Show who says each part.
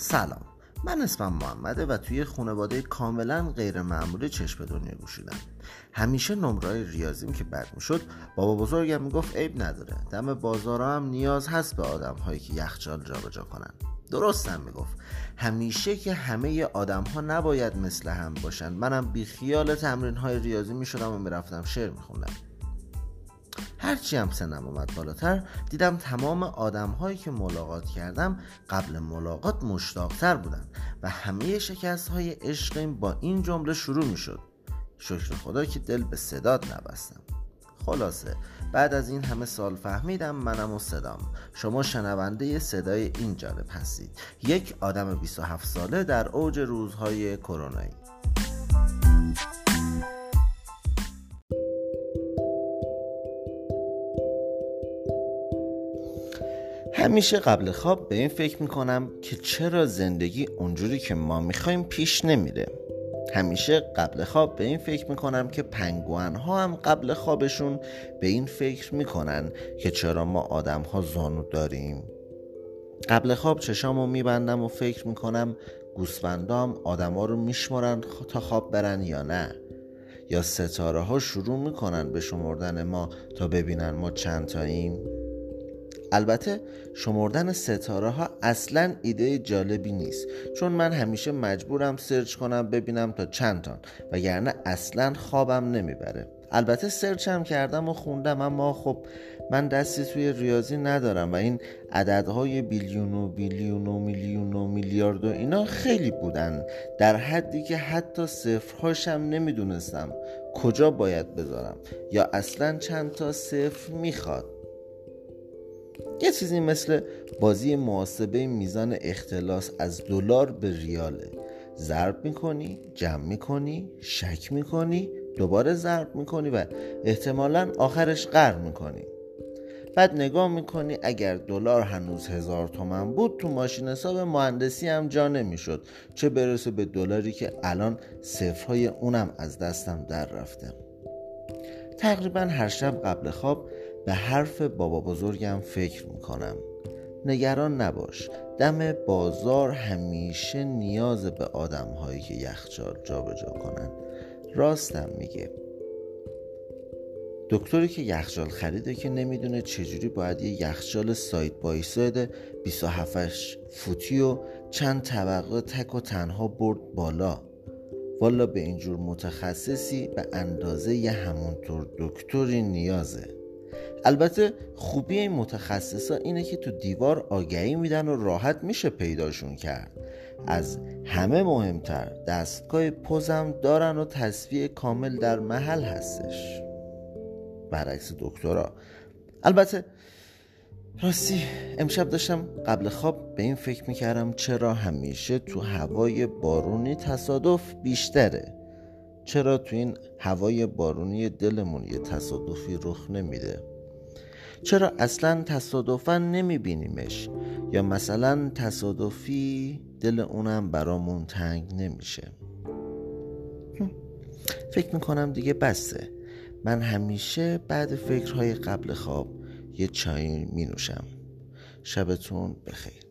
Speaker 1: سلام. من اسمم محمده و توی خانواده کاملا غیر معمولی چشم دنیا گوشیدم. همیشه نمرای ریاضیم که بد می‌شد بابا بزرگم می‌گفت عیب نداره. دم بازارا هم نیاز هست به آدم هایی که یخچال جابجا کنن. درستم می‌گفت. همیشه که همه آدم ها نباید مثل هم باشن. منم بی خیال تمرین های ریاضی می‌شدم و می‌رفتم شعر میخوندم. هرچی هم سنم اومد بالاتر دیدم تمام آدم هایی که ملاقات کردم قبل ملاقات مشتاقتر بودن و همه شکست های عشقیم با این جمله شروع می شد شکر خدا که دل به صداد نبستم. خلاصه بعد از این همه سال فهمیدم منم و صدام. شما شنونده صدای این جالب هستید. یک آدم 27 ساله در اوج روزهای کرونایی. همیشه قبل خواب به این فکر می‌کنم که چرا زندگی اونجوری که ما می‌خوایم پیش نمیره. همیشه قبل خواب به این فکر می‌کنم که پنگوان ها هم قبل خوابشون به این فکر می‌کنن که چرا ما آدم ها زانو داریم. قبل خواب چشامو میبندم و فکر می‌کنم گوسفندام آدما رو میشمارن تا خواب برن یا نه. یا ستاره ها شروع می‌کنن به شمردن ما تا ببینن ما چند تاییم البته شمردن ستاره ها اصلا ایده جالبی نیست چون من همیشه مجبورم سرچ کنم ببینم تا چند تان وگرنه اصلا خوابم نمی‌بره. البته سرچ هم کردم و خوندم اما خب من دستی توی ریاضی ندارم و این عددهای بیلیون و بیلیون و میلیون و میلیارد و اینا خیلی بودن. در حدی که حتی صفرهاشم نمی‌دونستم کجا باید بذارم یا اصلا چند تا صفر می‌خواد. یه چیزی مثل بازی محاسبه میزان اختلاس از دلار به ریاله. ضرب می‌کنی جمع می‌کنی شک می‌کنی دوباره ضرب می‌کنی و احتمالا آخرش قرر می‌کنی. بعد نگاه می‌کنی اگر دلار هنوز هزار تومن بود تو ماشین حساب مهندسی هم جا نمی‌شد. چه برسه به دلاری که الان صفرهای اونم از دستم در رفته. تقریبا هر شب قبل خواب به حرف بابا بزرگم فکر می‌کنم. نگران نباش. دم بازار همیشه نیاز به آدم هایی که یخچال جابجا کنن. راستم میگه. دکتری که یخچال خریده که نمی‌دونه چجوری باید یه یخچال سایت بای ساید 27 فوتی و چند طبقه تک و تنها برد بالا. والا به اینجور متخصصی به اندازه یه همونطور دکتری نیازه. البته خوبی این متخصصا اینه که تو دیوار آگهی میدن و راحت میشه پیداشون کرد. از همه مهمتر دستگاه پوزم دارن و تصویه کامل در محل هستش. برعکس دکترا. البته راستی امشب داشتم قبل خواب به این فکر می‌کردم چرا همیشه تو هوای بارونی تصادف بیشتره؟ چرا تو این هوای بارونی دلمون یه تصادفی رخ نمیده؟ چرا اصلا تصادفا نمیبینیمش؟ یا مثلا تصادفی دل اونم برامون تنگ نمیشه؟ فکر می‌کنم دیگه بسته من همیشه بعد فکرهای قبل خواب یه چای می نوشم شبتون بخیر.